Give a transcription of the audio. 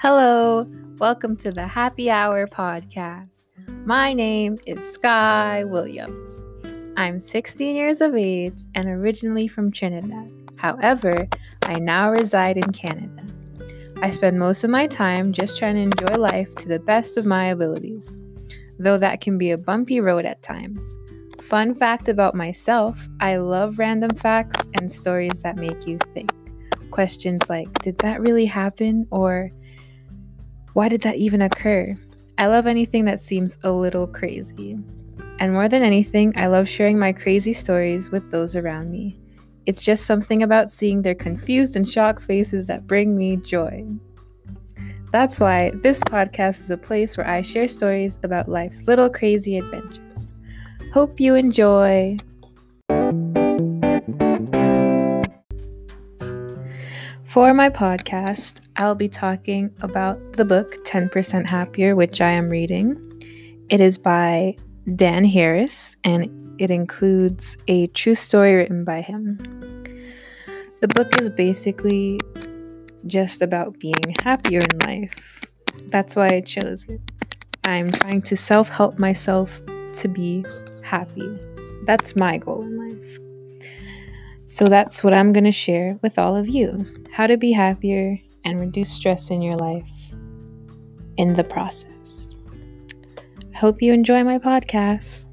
Hello, welcome to the Happy Hour podcast. My name is Sky Williams. I'm 16 years of age and originally from Trinidad. However, I now reside in Canada. I spend most of my time just trying to enjoy life to the best of my abilities, though that can be a bumpy road at times. Fun fact about myself I love random facts and stories that make you think. Questions like, did that really happen? Or why did that even occur? I love anything that seems a little crazy. And more than anything, I love sharing my crazy stories with those around me. It's just something about seeing their confused and shocked faces that bring me joy. That's why this podcast is a place where I share stories about life's little crazy adventures. Hope you enjoy. For my podcast, I'll be talking about the book 10% Happier, which I am reading. It is by Dan Harris and it includes a true story written by him. The book is basically just about being happier in life. That's why I chose it. I'm trying to self help myself to be happy. That's my goal in life. So that's what I'm going to share with all of you how to be happier and reduce stress in your life in the process. I hope you enjoy my podcast.